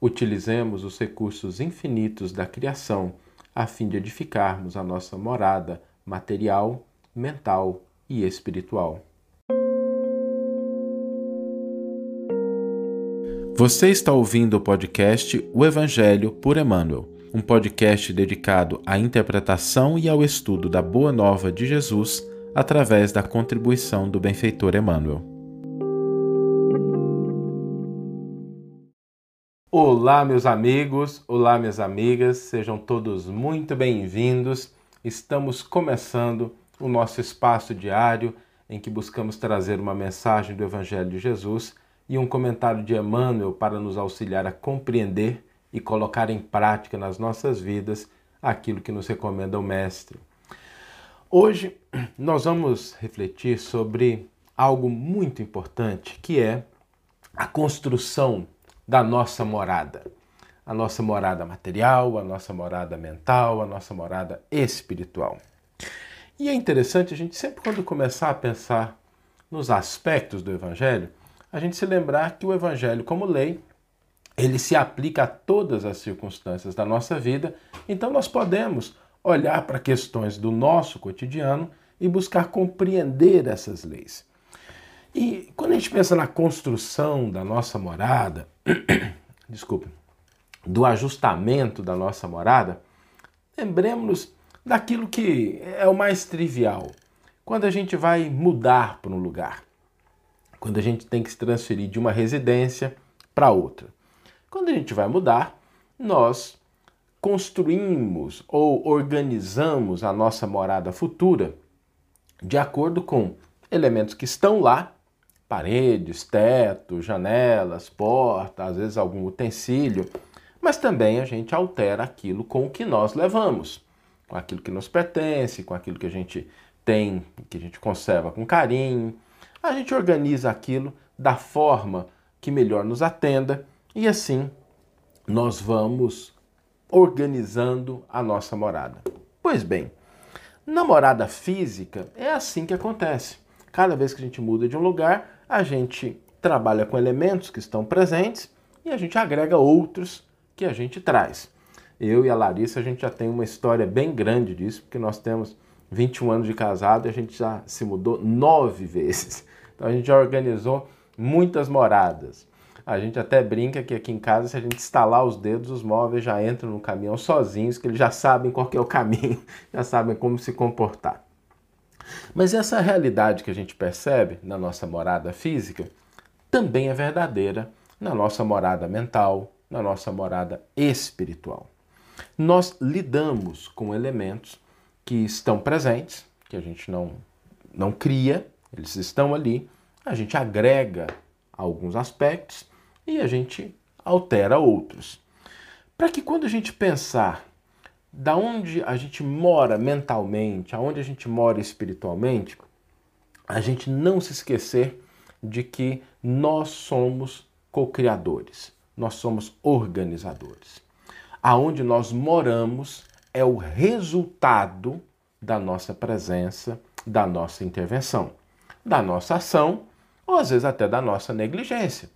utilizemos os recursos infinitos da criação a fim de edificarmos a nossa morada material, mental e espiritual. Você está ouvindo o podcast O Evangelho por Emmanuel, um podcast dedicado à interpretação e ao estudo da Boa Nova de Jesus através da contribuição do benfeitor Emmanuel. Olá, meus amigos, olá, minhas amigas, sejam todos muito bem-vindos. Estamos começando o nosso espaço diário em que buscamos trazer uma mensagem do Evangelho de Jesus e um comentário de Emmanuel para nos auxiliar a compreender e colocar em prática nas nossas vidas aquilo que nos recomenda o Mestre. Hoje nós vamos refletir sobre algo muito importante que é a construção da nossa morada. A nossa morada material, a nossa morada mental, a nossa morada espiritual. E é interessante a gente sempre quando começar a pensar nos aspectos do evangelho, a gente se lembrar que o evangelho como lei, ele se aplica a todas as circunstâncias da nossa vida, então nós podemos olhar para questões do nosso cotidiano e buscar compreender essas leis. E quando a gente pensa na construção da nossa morada, desculpe, do ajustamento da nossa morada, lembremos-nos daquilo que é o mais trivial. Quando a gente vai mudar para um lugar, quando a gente tem que se transferir de uma residência para outra. Quando a gente vai mudar, nós construímos ou organizamos a nossa morada futura de acordo com elementos que estão lá paredes, teto, janelas, porta, às vezes algum utensílio, mas também a gente altera aquilo com o que nós levamos, com aquilo que nos pertence, com aquilo que a gente tem, que a gente conserva com carinho. A gente organiza aquilo da forma que melhor nos atenda e assim nós vamos organizando a nossa morada. Pois bem, na morada física é assim que acontece. Cada vez que a gente muda de um lugar, a gente trabalha com elementos que estão presentes e a gente agrega outros que a gente traz. Eu e a Larissa, a gente já tem uma história bem grande disso, porque nós temos 21 anos de casado e a gente já se mudou nove vezes. Então a gente já organizou muitas moradas. A gente até brinca que aqui em casa, se a gente estalar os dedos, os móveis já entram no caminhão sozinhos, que eles já sabem qual é o caminho, já sabem como se comportar. Mas essa realidade que a gente percebe na nossa morada física também é verdadeira na nossa morada mental, na nossa morada espiritual. Nós lidamos com elementos que estão presentes, que a gente não, não cria, eles estão ali, a gente agrega alguns aspectos e a gente altera outros. Para que quando a gente pensar da onde a gente mora mentalmente, aonde a gente mora espiritualmente, a gente não se esquecer de que nós somos co-criadores, nós somos organizadores. Aonde nós moramos é o resultado da nossa presença, da nossa intervenção, da nossa ação ou às vezes até da nossa negligência.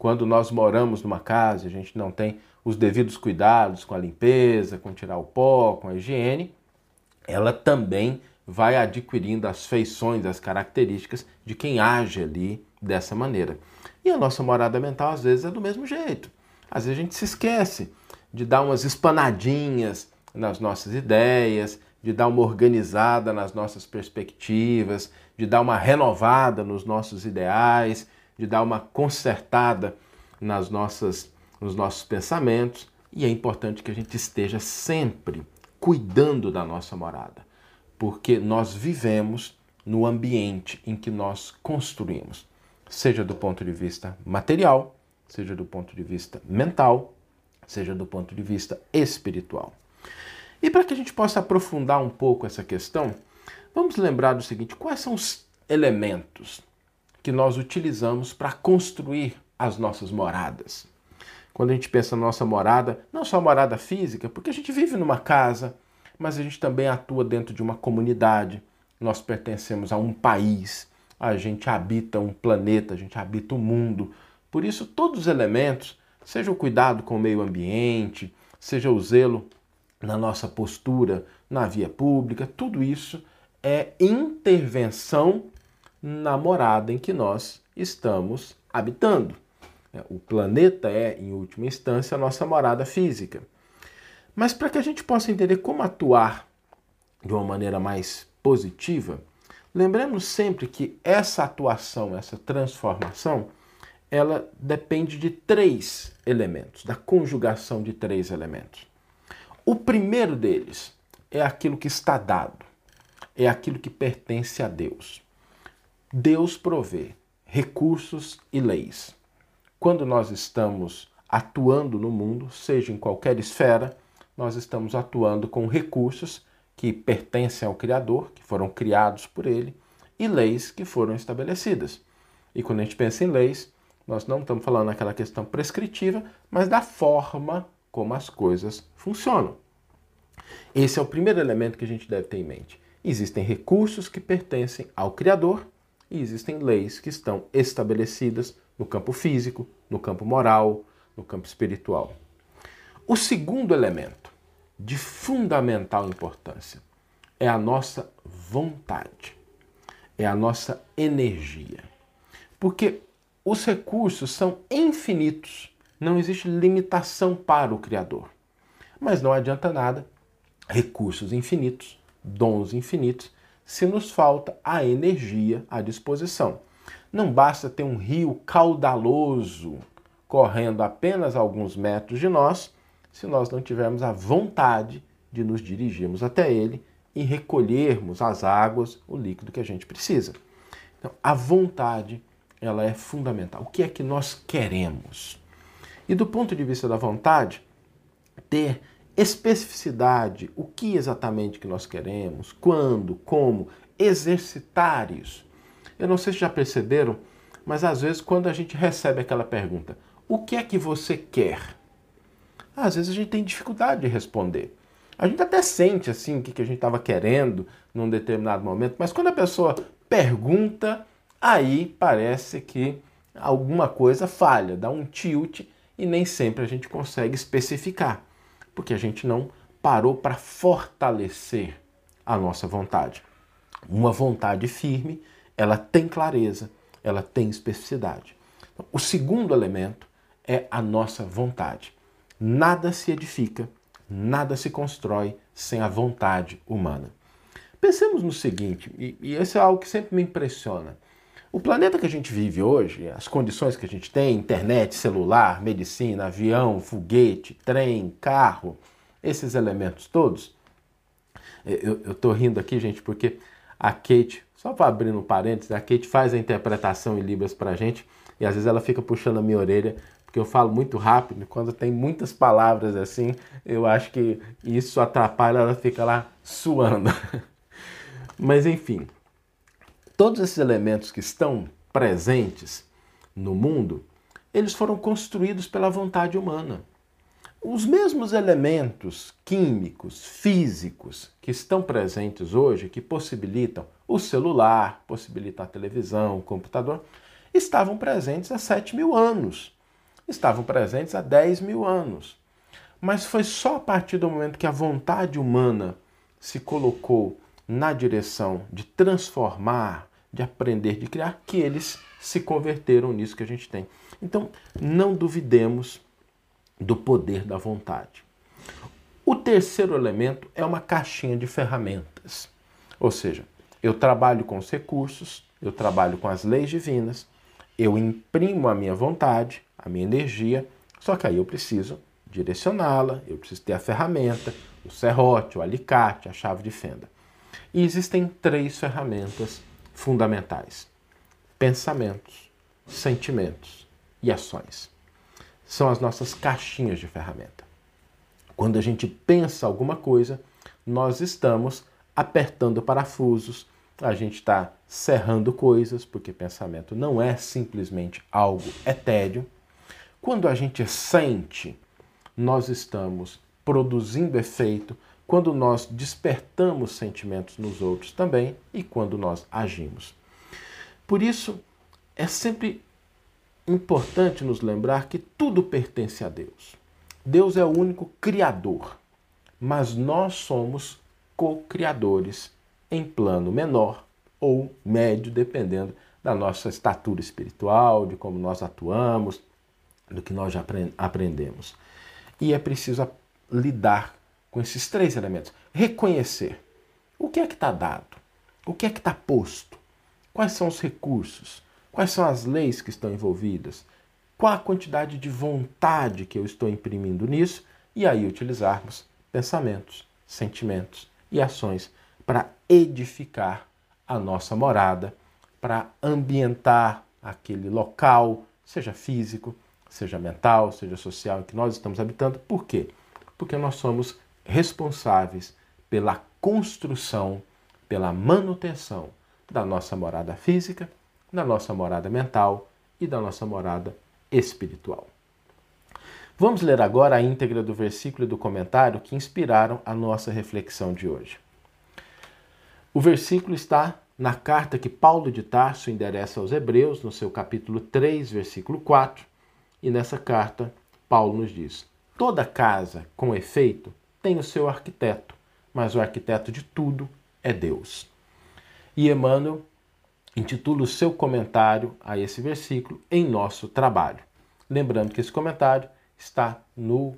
Quando nós moramos numa casa, a gente não tem os devidos cuidados com a limpeza, com tirar o pó, com a higiene, ela também vai adquirindo as feições, as características de quem age ali dessa maneira. E a nossa morada mental às vezes é do mesmo jeito. Às vezes a gente se esquece de dar umas espanadinhas nas nossas ideias, de dar uma organizada nas nossas perspectivas, de dar uma renovada nos nossos ideais, de dar uma consertada nas nossas nos nossos pensamentos e é importante que a gente esteja sempre cuidando da nossa morada, porque nós vivemos no ambiente em que nós construímos, seja do ponto de vista material, seja do ponto de vista mental, seja do ponto de vista espiritual. E para que a gente possa aprofundar um pouco essa questão, vamos lembrar do seguinte: quais são os elementos que nós utilizamos para construir as nossas moradas? quando a gente pensa na nossa morada, não só morada física, porque a gente vive numa casa, mas a gente também atua dentro de uma comunidade. Nós pertencemos a um país, a gente habita um planeta, a gente habita o um mundo. Por isso, todos os elementos seja o cuidado com o meio ambiente, seja o zelo na nossa postura na via pública, tudo isso é intervenção na morada em que nós estamos habitando. O planeta é, em última instância, a nossa morada física. Mas para que a gente possa entender como atuar de uma maneira mais positiva, lembremos sempre que essa atuação, essa transformação, ela depende de três elementos, da conjugação de três elementos. O primeiro deles é aquilo que está dado, é aquilo que pertence a Deus. Deus provê recursos e leis. Quando nós estamos atuando no mundo, seja em qualquer esfera, nós estamos atuando com recursos que pertencem ao Criador, que foram criados por Ele, e leis que foram estabelecidas. E quando a gente pensa em leis, nós não estamos falando naquela questão prescritiva, mas da forma como as coisas funcionam. Esse é o primeiro elemento que a gente deve ter em mente. Existem recursos que pertencem ao Criador e existem leis que estão estabelecidas no campo físico, no campo moral, no campo espiritual. O segundo elemento, de fundamental importância, é a nossa vontade, é a nossa energia. Porque os recursos são infinitos, não existe limitação para o Criador. Mas não adianta nada recursos infinitos, dons infinitos, se nos falta a energia à disposição. Não basta ter um rio caudaloso correndo apenas alguns metros de nós, se nós não tivermos a vontade de nos dirigirmos até ele e recolhermos as águas, o líquido que a gente precisa. Então, a vontade, ela é fundamental. O que é que nós queremos? E do ponto de vista da vontade, ter especificidade, o que exatamente que nós queremos, quando, como, exercitar isso. Eu não sei se já perceberam, mas às vezes quando a gente recebe aquela pergunta, o que é que você quer? Às vezes a gente tem dificuldade de responder. A gente até sente assim o que a gente estava querendo num determinado momento, mas quando a pessoa pergunta, aí parece que alguma coisa falha, dá um tilt e nem sempre a gente consegue especificar porque a gente não parou para fortalecer a nossa vontade. Uma vontade firme, ela tem clareza, ela tem especificidade. O segundo elemento é a nossa vontade. Nada se edifica, nada se constrói sem a vontade humana. Pensemos no seguinte, e, esse é algo que sempre me impressiona. O planeta que a gente vive hoje, as condições que a gente tem, internet, celular, medicina, avião, foguete, trem, carro, esses elementos todos. Eu estou rindo aqui, gente, porque a Kate, só para abrir um parênteses, a Kate faz a interpretação em Libras para a gente e às vezes ela fica puxando a minha orelha porque eu falo muito rápido, quando tem muitas palavras assim, eu acho que isso atrapalha, ela fica lá suando. Mas enfim, todos esses elementos que estão presentes no mundo, eles foram construídos pela vontade humana. Os mesmos elementos químicos, físicos que estão presentes hoje, que possibilitam o celular, possibilitam a televisão, o computador, estavam presentes há 7 mil anos, estavam presentes há 10 mil anos. Mas foi só a partir do momento que a vontade humana se colocou na direção de transformar, de aprender, de criar, que eles se converteram nisso que a gente tem. Então, não duvidemos do poder da vontade. O terceiro elemento é uma caixinha de ferramentas. Ou seja, eu trabalho com os recursos, eu trabalho com as leis divinas, eu imprimo a minha vontade, a minha energia, só que aí eu preciso direcioná-la, eu preciso ter a ferramenta, o serrote, o alicate, a chave de fenda. E existem três ferramentas fundamentais: pensamentos, sentimentos e ações. São as nossas caixinhas de ferramenta. Quando a gente pensa alguma coisa, nós estamos apertando parafusos, a gente está cerrando coisas, porque pensamento não é simplesmente algo etéreo. Quando a gente sente, nós estamos produzindo efeito, quando nós despertamos sentimentos nos outros também e quando nós agimos. Por isso, é sempre importante nos lembrar que tudo pertence a Deus. Deus é o único criador, mas nós somos co-criadores em plano menor ou médio, dependendo da nossa estatura espiritual, de como nós atuamos, do que nós já aprendemos. E é preciso lidar com esses três elementos. Reconhecer o que é que está dado, o que é que está posto, quais são os recursos, quais são as leis que estão envolvidas, qual a quantidade de vontade que eu estou imprimindo nisso, e aí utilizarmos pensamentos, sentimentos e ações para edificar a nossa morada, para ambientar aquele local, seja físico, seja mental, seja social, em que nós estamos habitando. Por quê? Porque nós somos responsáveis pela construção, pela manutenção da nossa morada física, da nossa morada mental e da nossa morada espiritual. Vamos ler agora a íntegra do versículo e do comentário que inspiraram a nossa reflexão de hoje. O versículo está na carta que Paulo de Tarso endereça aos Hebreus, no seu capítulo 3, versículo 4, e nessa carta Paulo nos diz: Toda casa, com efeito, tem o seu arquiteto, mas o arquiteto de tudo é Deus. E Emmanuel intitula o seu comentário a esse versículo em nosso trabalho. Lembrando que esse comentário está no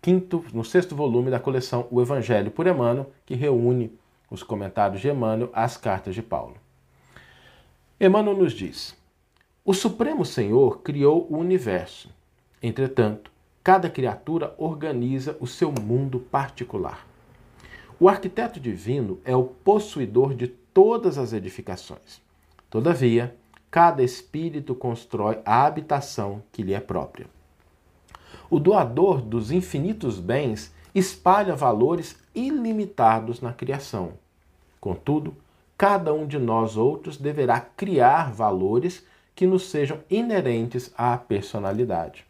quinto, no sexto volume da coleção O Evangelho por Emmanuel, que reúne os comentários de Emmanuel às cartas de Paulo. Emmanuel nos diz: O Supremo Senhor criou o universo. Entretanto, cada criatura organiza o seu mundo particular. O arquiteto divino é o possuidor de todas as edificações. Todavia, cada espírito constrói a habitação que lhe é própria. O doador dos infinitos bens espalha valores ilimitados na criação. Contudo, cada um de nós outros deverá criar valores que nos sejam inerentes à personalidade.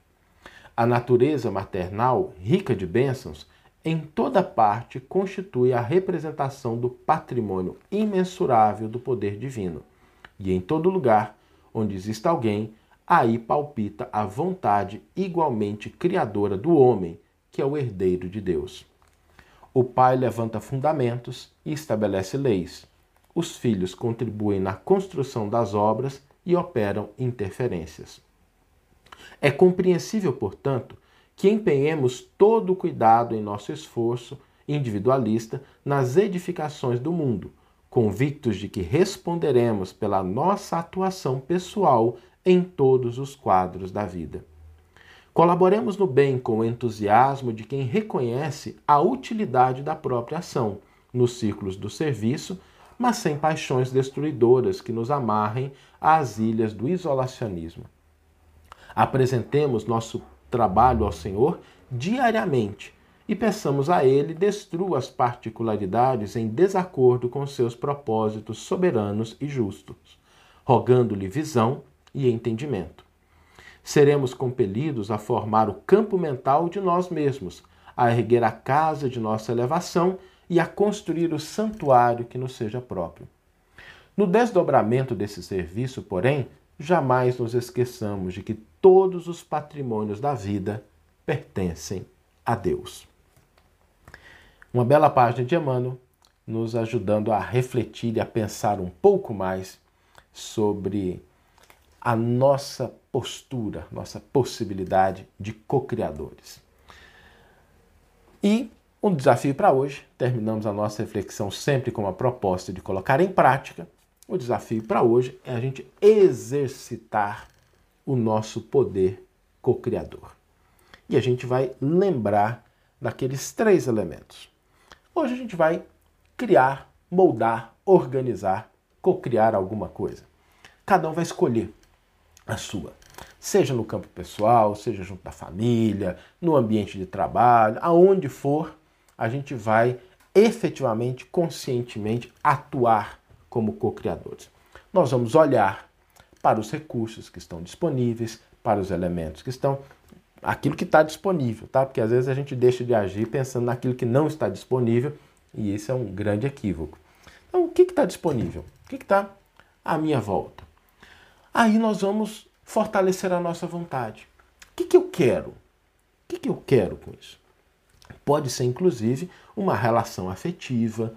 A natureza maternal, rica de bênçãos, em toda parte constitui a representação do patrimônio imensurável do poder divino. E em todo lugar onde existe alguém, aí palpita a vontade igualmente criadora do homem, que é o herdeiro de Deus. O pai levanta fundamentos e estabelece leis. Os filhos contribuem na construção das obras e operam interferências. É compreensível, portanto, que empenhemos todo o cuidado em nosso esforço individualista nas edificações do mundo, convictos de que responderemos pela nossa atuação pessoal em todos os quadros da vida. Colaboremos no bem com o entusiasmo de quem reconhece a utilidade da própria ação nos círculos do serviço, mas sem paixões destruidoras que nos amarrem às ilhas do isolacionismo. Apresentemos nosso trabalho ao Senhor diariamente e peçamos a Ele destrua as particularidades em desacordo com seus propósitos soberanos e justos, rogando-lhe visão e entendimento. Seremos compelidos a formar o campo mental de nós mesmos, a erguer a casa de nossa elevação e a construir o santuário que nos seja próprio. No desdobramento desse serviço, porém, jamais nos esqueçamos de que todos os patrimônios da vida pertencem a Deus. Uma bela página de Emmanuel nos ajudando a refletir e a pensar um pouco mais sobre a nossa postura, nossa possibilidade de co-criadores. E um desafio para hoje, terminamos a nossa reflexão sempre com a proposta de colocar em prática o desafio para hoje é a gente exercitar o nosso poder co-criador. E a gente vai lembrar daqueles três elementos. Hoje a gente vai criar, moldar, organizar, co-criar alguma coisa. Cada um vai escolher a sua. Seja no campo pessoal, seja junto da família, no ambiente de trabalho, aonde for, a gente vai efetivamente, conscientemente atuar como co-criadores. Nós vamos olhar para os recursos que estão disponíveis, para os elementos que estão, aquilo que está disponível, tá? Porque às vezes a gente deixa de agir pensando naquilo que não está disponível e esse é um grande equívoco. Então, o que está disponível? O que está à minha volta? Aí nós vamos fortalecer a nossa vontade. O que, que eu quero? O que, que eu quero com isso? Pode ser, inclusive, uma relação afetiva,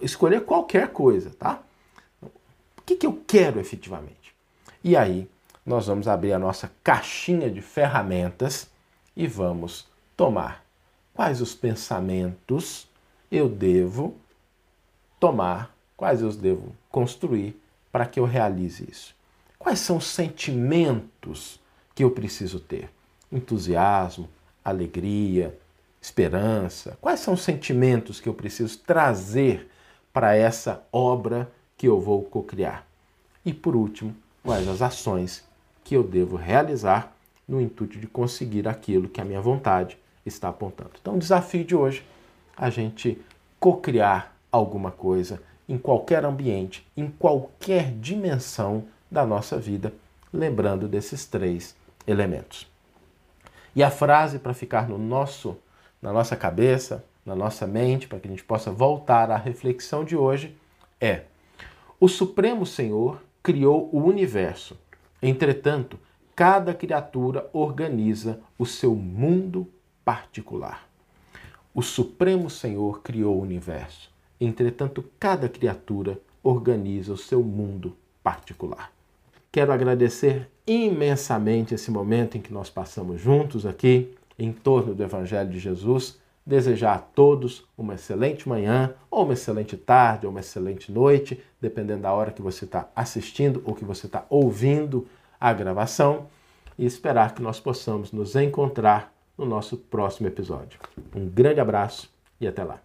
escolher qualquer coisa, tá? O que, que eu quero efetivamente? E aí, nós vamos abrir a nossa caixinha de ferramentas e vamos tomar quais os pensamentos eu devo tomar, quais eu devo construir para que eu realize isso. Quais são os sentimentos que eu preciso ter? Entusiasmo, alegria, esperança? Quais são os sentimentos que eu preciso trazer para essa obra que eu vou cocriar? E por último, quais as ações que eu devo realizar no intuito de conseguir aquilo que a minha vontade está apontando. Então, o desafio de hoje a gente cocriar alguma coisa em qualquer ambiente, em qualquer dimensão da nossa vida, lembrando desses três elementos. E a frase para ficar no nosso na nossa cabeça, na nossa mente, para que a gente possa voltar à reflexão de hoje é: O Supremo Senhor criou o universo. Entretanto, cada criatura organiza o seu mundo particular. O Supremo Senhor criou o universo. Entretanto, cada criatura organiza o seu mundo particular. Quero agradecer imensamente esse momento em que nós passamos juntos aqui em torno do Evangelho de Jesus. Desejar a todos uma excelente manhã, ou uma excelente tarde, ou uma excelente noite, dependendo da hora que você está assistindo ou que você está ouvindo a gravação. E esperar que nós possamos nos encontrar no nosso próximo episódio. Um grande abraço e até lá.